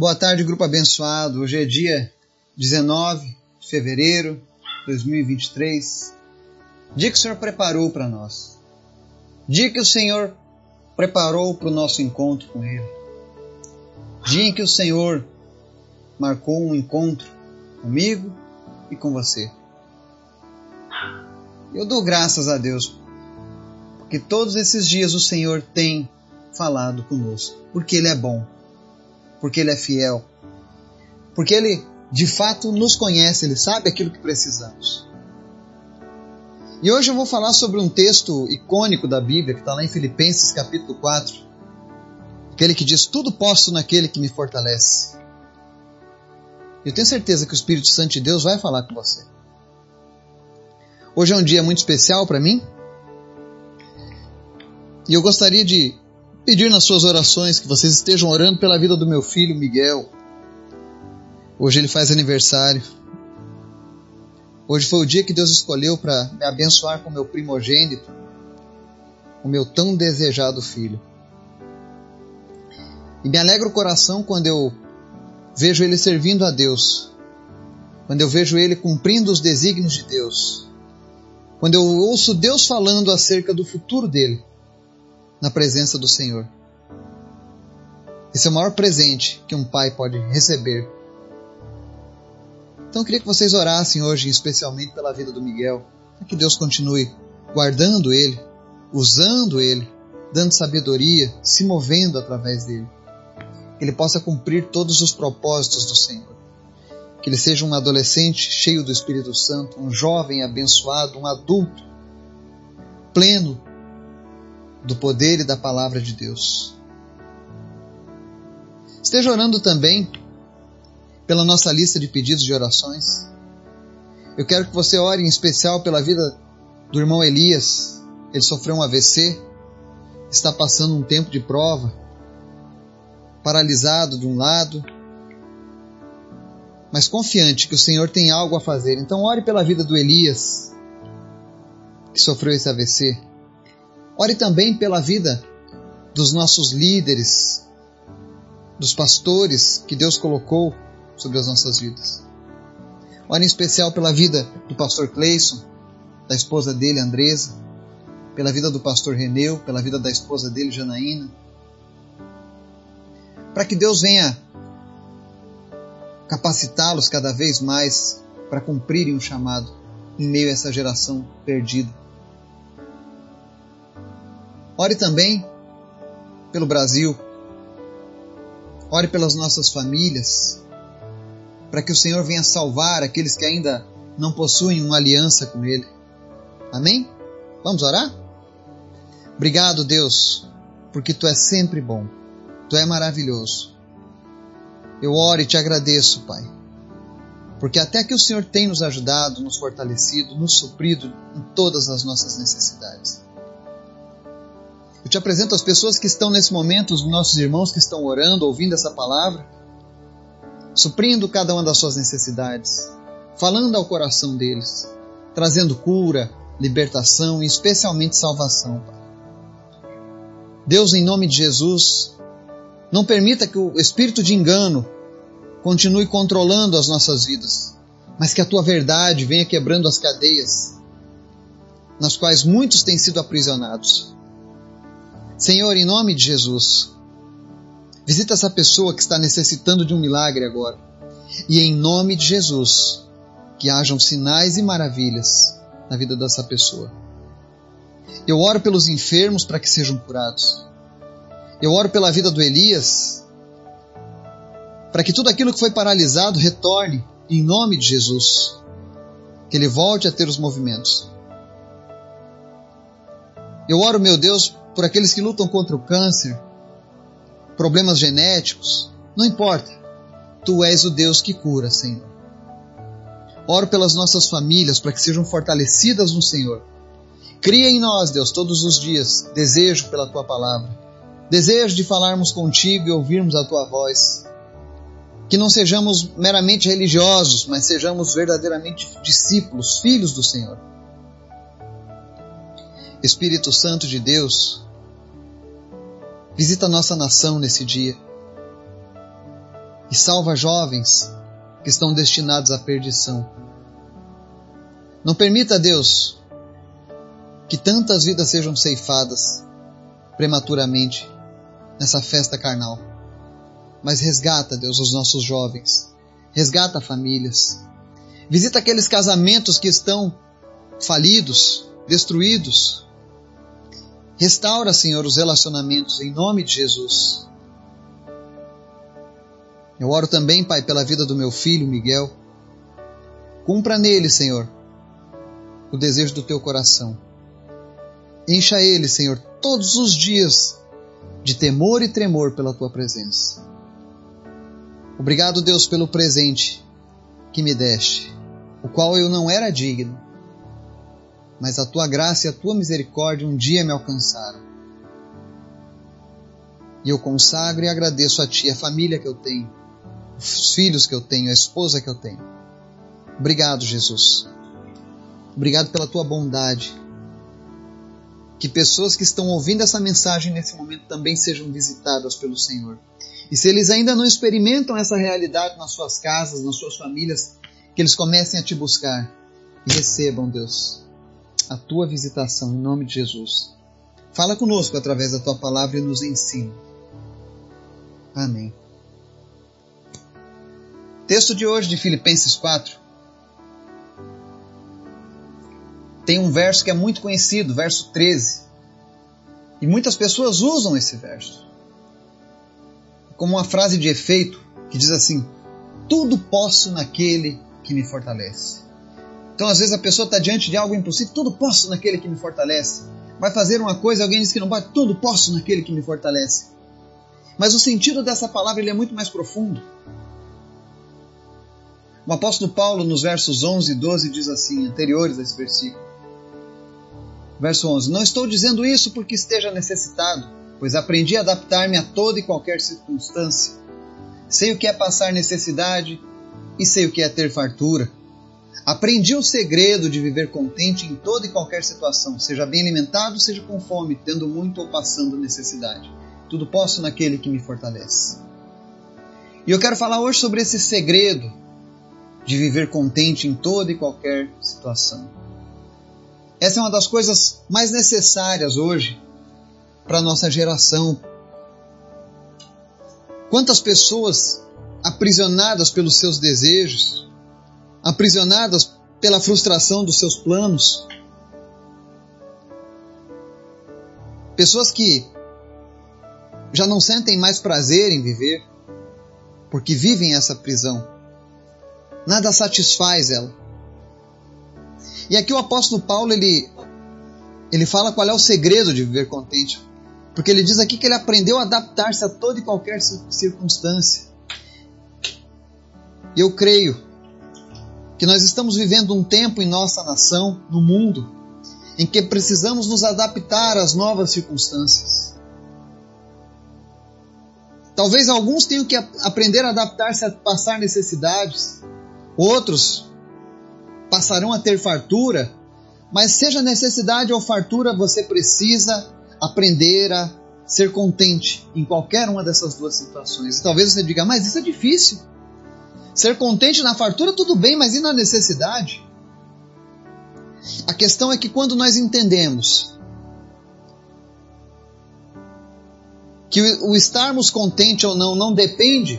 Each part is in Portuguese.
Boa tarde, grupo abençoado. Hoje é dia 19 de fevereiro de 2023. Dia que o Senhor preparou para nós. Dia que o Senhor preparou para o nosso encontro com Ele. Dia em que o Senhor marcou um encontro comigo e com você. Eu dou graças a Deus, porque todos esses dias o Senhor tem falado conosco, porque Ele é bom, porque Ele é fiel, porque Ele de fato nos conhece, Ele sabe aquilo que precisamos. E hoje eu vou falar sobre um texto icônico da Bíblia que está lá em Filipenses capítulo 4, aquele que diz: Tudo posso naquele que me fortalece. Eu tenho certeza que o Espírito Santo de Deus vai falar com você. Hoje é um dia muito especial para mim. E eu gostaria de pedir nas suas orações que vocês estejam orando pela vida do meu filho Miguel. Hoje ele faz aniversário. Hoje foi o dia que Deus escolheu para me abençoar com meu primogênito, o meu tão desejado filho. E me alegra o coração quando eu vejo ele servindo a Deus, quando eu vejo ele cumprindo os desígnios de Deus, quando eu ouço Deus falando acerca do futuro dele na presença do Senhor. Esse é o maior presente que um pai pode receber. Então eu queria que vocês orassem hoje, especialmente pela vida do Miguel, para que Deus continue guardando ele, usando ele, dando sabedoria, se movendo através dele. Que ele possa cumprir todos os propósitos do Senhor que ele seja um adolescente cheio do Espírito Santo, um jovem abençoado, um adulto pleno do poder e da palavra de Deus. Esteja orando também pela nossa lista de pedidos de orações. Eu quero que você ore em especial pela vida do irmão Elias. Ele sofreu um AVC, está passando um tempo de prova, paralisado de um lado, mas confiante que o Senhor tem algo a fazer. Então, ore pela vida do Elias, que sofreu esse AVC. Ore também pela vida dos nossos líderes, dos pastores que Deus colocou sobre as nossas vidas. Ore em especial pela vida do pastor Cleison, da esposa dele, Andresa, pela vida do pastor Reneu, pela vida da esposa dele, Janaína. Para que Deus venha capacitá-los cada vez mais para cumprirem o chamado em meio a essa geração perdida. Ore também pelo Brasil. Ore pelas nossas famílias, para que o Senhor venha salvar aqueles que ainda não possuem uma aliança com Ele. Amém? Vamos orar? Obrigado, Deus, porque Tu és sempre bom, Tu és maravilhoso. Eu oro e te agradeço, Pai. Porque até que o Senhor tem nos ajudado, nos fortalecido, nos suprido em todas as nossas necessidades. Eu te apresento as pessoas que estão nesse momento, os nossos irmãos que estão orando, ouvindo essa palavra, suprindo cada uma das suas necessidades, falando ao coração deles, trazendo cura, libertação e especialmente salvação. Deus, em nome de Jesus, não permita que o espírito de engano continue controlando as nossas vidas, mas que a tua verdade venha quebrando as cadeias nas quais muitos têm sido aprisionados. Senhor, em nome de Jesus, visita essa pessoa que está necessitando de um milagre agora. E em nome de Jesus, que hajam sinais e maravilhas na vida dessa pessoa. Eu oro pelos enfermos para que sejam curados. Eu oro pela vida do Elias, para que tudo aquilo que foi paralisado retorne em nome de Jesus. Que ele volte a ter os movimentos. Eu oro, meu Deus, por aqueles que lutam contra o câncer, problemas genéticos, não importa. Tu és o Deus que cura, Senhor. Oro pelas nossas famílias para que sejam fortalecidas no Senhor. Cria em nós, Deus, todos os dias desejo pela tua palavra desejo de falarmos contigo e ouvirmos a tua voz. Que não sejamos meramente religiosos, mas sejamos verdadeiramente discípulos, filhos do Senhor. Espírito Santo de Deus, visita nossa nação nesse dia. e salva jovens que estão destinados à perdição. Não permita, Deus, que tantas vidas sejam ceifadas prematuramente nessa festa carnal. Mas resgata, Deus, os nossos jovens. Resgata famílias. Visita aqueles casamentos que estão falidos, destruídos. Restaura, Senhor, os relacionamentos em nome de Jesus. Eu oro também, Pai, pela vida do meu filho Miguel. Cumpra nele, Senhor, o desejo do teu coração. Encha ele, Senhor, todos os dias de temor e tremor pela tua presença. Obrigado, Deus, pelo presente que me deste, o qual eu não era digno, mas a tua graça e a tua misericórdia um dia me alcançaram. E eu consagro e agradeço a ti a família que eu tenho, os filhos que eu tenho, a esposa que eu tenho. Obrigado, Jesus. Obrigado pela tua bondade. Que pessoas que estão ouvindo essa mensagem nesse momento também sejam visitadas pelo Senhor. E se eles ainda não experimentam essa realidade nas suas casas, nas suas famílias, que eles comecem a te buscar e recebam, Deus, a tua visitação em nome de Jesus. Fala conosco através da tua palavra e nos ensina. Amém. Texto de hoje de Filipenses 4. Tem um verso que é muito conhecido, verso 13. E muitas pessoas usam esse verso como uma frase de efeito que diz assim: Tudo posso naquele que me fortalece. Então, às vezes, a pessoa está diante de algo impossível, tudo posso naquele que me fortalece. Vai fazer uma coisa, alguém diz que não pode, tudo posso naquele que me fortalece. Mas o sentido dessa palavra ele é muito mais profundo. O apóstolo Paulo, nos versos 11 e 12, diz assim, anteriores a esse versículo. Verso 11: Não estou dizendo isso porque esteja necessitado, pois aprendi a adaptar-me a toda e qualquer circunstância. Sei o que é passar necessidade e sei o que é ter fartura. Aprendi o segredo de viver contente em toda e qualquer situação, seja bem alimentado, seja com fome, tendo muito ou passando necessidade. Tudo posso naquele que me fortalece. E eu quero falar hoje sobre esse segredo de viver contente em toda e qualquer situação. Essa é uma das coisas mais necessárias hoje para nossa geração. Quantas pessoas aprisionadas pelos seus desejos, aprisionadas pela frustração dos seus planos, pessoas que já não sentem mais prazer em viver, porque vivem essa prisão nada satisfaz ela. E aqui o apóstolo Paulo ele ele fala qual é o segredo de viver contente, porque ele diz aqui que ele aprendeu a adaptar-se a toda e qualquer circunstância. E eu creio que nós estamos vivendo um tempo em nossa nação, no mundo, em que precisamos nos adaptar às novas circunstâncias. Talvez alguns tenham que aprender a adaptar-se a passar necessidades, Outros passarão a ter fartura, mas seja necessidade ou fartura, você precisa aprender a ser contente em qualquer uma dessas duas situações. E talvez você diga, mas isso é difícil. Ser contente na fartura, tudo bem, mas e na necessidade? A questão é que quando nós entendemos que o estarmos contente ou não não depende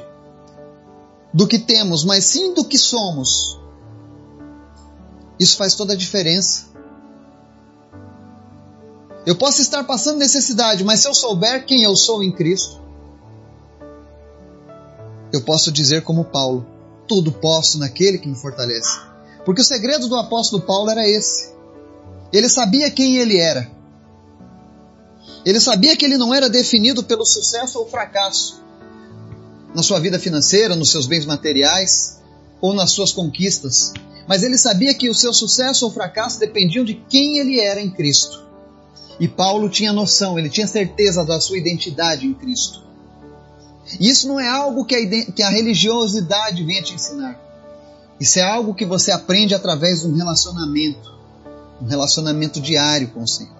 do que temos, mas sim do que somos. Isso faz toda a diferença. Eu posso estar passando necessidade, mas se eu souber quem eu sou em Cristo, eu posso dizer como Paulo: tudo posso naquele que me fortalece. Porque o segredo do apóstolo Paulo era esse. Ele sabia quem ele era. Ele sabia que ele não era definido pelo sucesso ou fracasso, na sua vida financeira, nos seus bens materiais ou nas suas conquistas, mas ele sabia que o seu sucesso ou fracasso dependiam de quem ele era em Cristo. E Paulo tinha noção, ele tinha certeza da sua identidade em Cristo. E isso não é algo que a, que a religiosidade venha te ensinar. Isso é algo que você aprende através de um relacionamento, um relacionamento diário com o Senhor.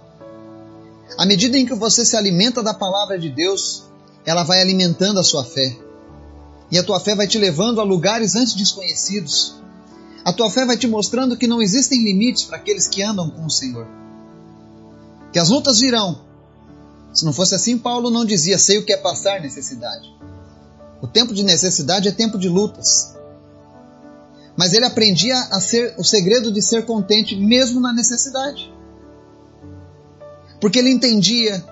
À medida em que você se alimenta da palavra de Deus, ela vai alimentando a sua fé. E a tua fé vai te levando a lugares antes desconhecidos. A tua fé vai te mostrando que não existem limites para aqueles que andam com o Senhor. Que as lutas virão. Se não fosse assim, Paulo não dizia: sei o que é passar necessidade. O tempo de necessidade é tempo de lutas. Mas ele aprendia a ser o segredo de ser contente mesmo na necessidade. Porque ele entendia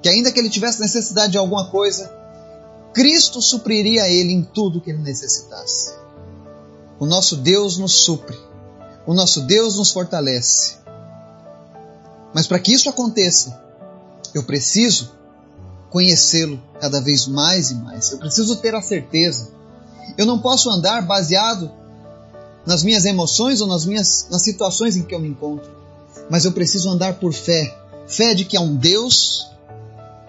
que ainda que ele tivesse necessidade de alguma coisa, Cristo supriria ele em tudo que ele necessitasse. O nosso Deus nos supre. O nosso Deus nos fortalece. Mas para que isso aconteça, eu preciso conhecê-lo cada vez mais e mais. Eu preciso ter a certeza. Eu não posso andar baseado nas minhas emoções ou nas minhas nas situações em que eu me encontro, mas eu preciso andar por fé, fé de que há um Deus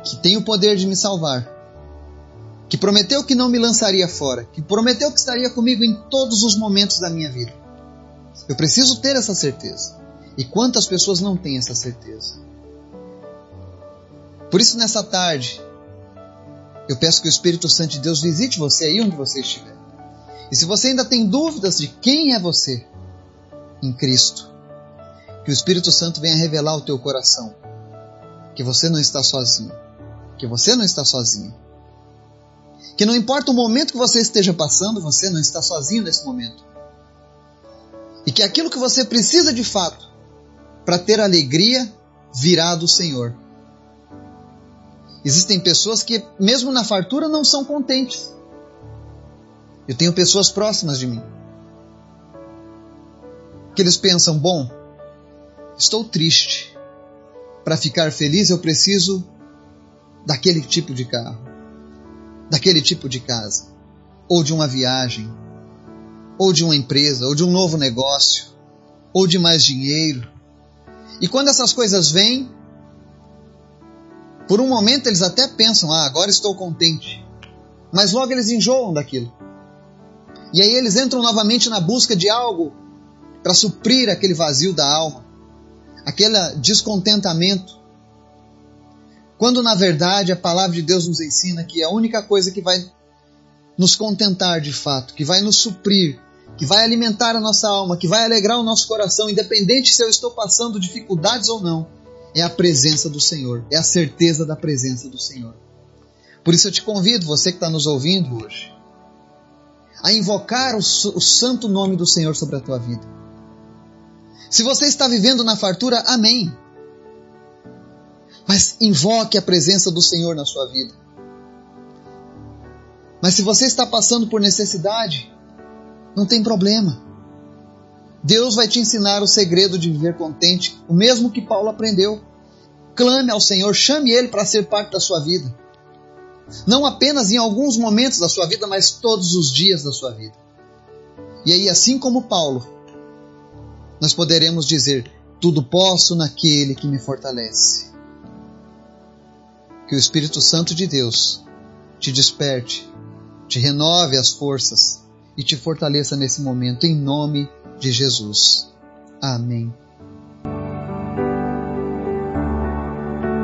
que tem o poder de me salvar, que prometeu que não me lançaria fora, que prometeu que estaria comigo em todos os momentos da minha vida. Eu preciso ter essa certeza. E quantas pessoas não têm essa certeza? Por isso, nessa tarde, eu peço que o Espírito Santo de Deus visite você aí onde você estiver. E se você ainda tem dúvidas de quem é você em Cristo, que o Espírito Santo venha revelar ao teu coração que você não está sozinho, que você não está sozinho. Que não importa o momento que você esteja passando, você não está sozinho nesse momento. E que aquilo que você precisa de fato para ter alegria virá do Senhor. Existem pessoas que, mesmo na fartura, não são contentes. Eu tenho pessoas próximas de mim que eles pensam: bom, estou triste. Para ficar feliz, eu preciso daquele tipo de carro, daquele tipo de casa, ou de uma viagem, ou de uma empresa, ou de um novo negócio, ou de mais dinheiro. E quando essas coisas vêm, por um momento eles até pensam: ah, agora estou contente. Mas logo eles enjoam daquilo. E aí eles entram novamente na busca de algo para suprir aquele vazio da alma, aquele descontentamento. Quando na verdade a palavra de Deus nos ensina que a única coisa que vai nos contentar de fato, que vai nos suprir, que vai alimentar a nossa alma, que vai alegrar o nosso coração, independente se eu estou passando dificuldades ou não, é a presença do Senhor, é a certeza da presença do Senhor. Por isso eu te convido, você que está nos ouvindo hoje, a invocar o, o santo nome do Senhor sobre a tua vida. Se você está vivendo na fartura, amém. Mas invoque a presença do Senhor na sua vida. Mas se você está passando por necessidade, não tem problema. Deus vai te ensinar o segredo de viver contente, o mesmo que Paulo aprendeu. Clame ao Senhor, chame Ele para ser parte da sua vida. Não apenas em alguns momentos da sua vida, mas todos os dias da sua vida. E aí, assim como Paulo, nós poderemos dizer: Tudo posso naquele que me fortalece. Que o Espírito Santo de Deus te desperte, te renove as forças e te fortaleça nesse momento, em nome de Jesus. Amém.